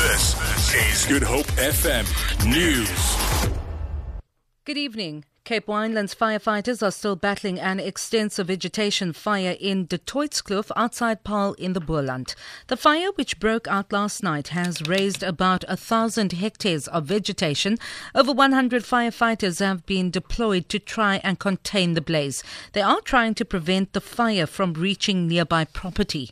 This is Good Hope FM News. Good evening. Cape Winelands firefighters are still battling an extensive vegetation fire in Du Toitskloof outside Paarl in the Boland. The fire, which broke out last night, has razed about a thousand hectares of vegetation. Over 100 firefighters have been deployed to try and contain the blaze. They are trying to prevent the fire from reaching nearby property.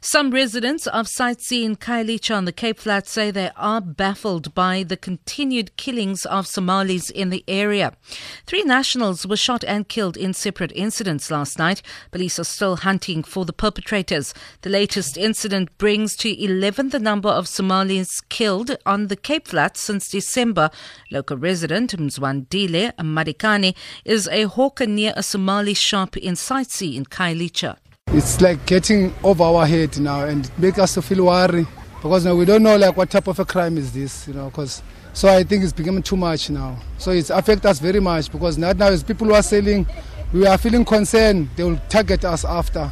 Some residents of in Khayelitsha on the Cape Flats say they are baffled by the continued killings of Somalis in the area. Three nationals were shot and killed in separate incidents last night. Police are still hunting for the perpetrators. The latest incident brings to 11 the number of Somalis killed on the Cape Flats since December. Local resident Mzwandile Madikani is a hawker near a Somali shop in C in Khayelitsha it's like getting over our head now and make us to feel worried because now we don't know like what type of a crime is this, you know, because so I think it's becoming too much now. So it's affect us very much because now, now as people who are selling, we are feeling concerned they will target us after.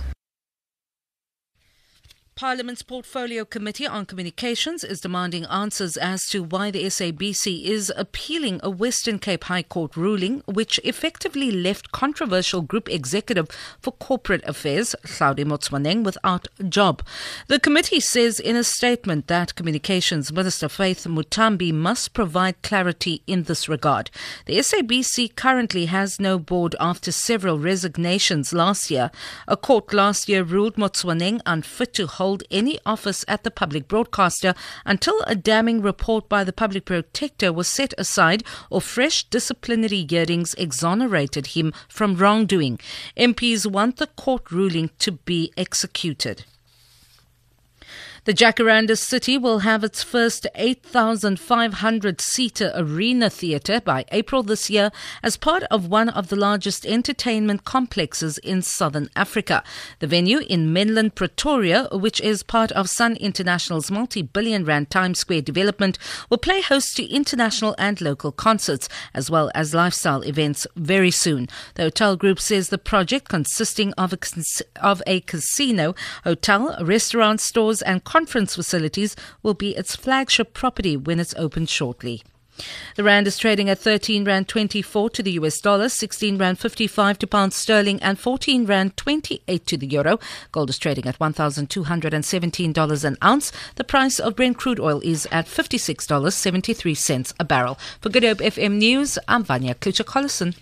Parliament's Portfolio Committee on Communications is demanding answers as to why the SABC is appealing a Western Cape High Court ruling which effectively left controversial Group Executive for Corporate Affairs, Hlaudi Motsoeneng, without job. The committee says in a statement that Communications Minister Faith Muthambi must provide clarity in this regard. The SABC currently has no board after several resignations last year. A court last year ruled Motsoeneng unfit to hold hold any office at the public broadcaster until a damning report by the public protector was set aside or fresh disciplinary hearings exonerated him from wrongdoing. MPs want the court ruling to be executed. The Jacaranda City will have its first 8,500 seater arena theatre by April this year as part of one of the largest entertainment complexes in southern Africa. The venue in Menlyn, Pretoria, which is part of Sun International's multi billion rand Times Square development, will play host to international and local concerts as well as lifestyle events very soon. The hotel group says the project, consisting of a, of a casino, hotel, restaurant, stores, and conference facilities will be its flagship property when it's opened shortly. The rand is trading at 13 rand 24 to the US dollar, 16 rand 55 to pound sterling and 14 rand 28 to the euro. Gold is trading at $1,217 an ounce. The price of Brent crude oil is at $56.73 a barrel. For Good Hope FM News, I'm Vanya Klucher-Collison.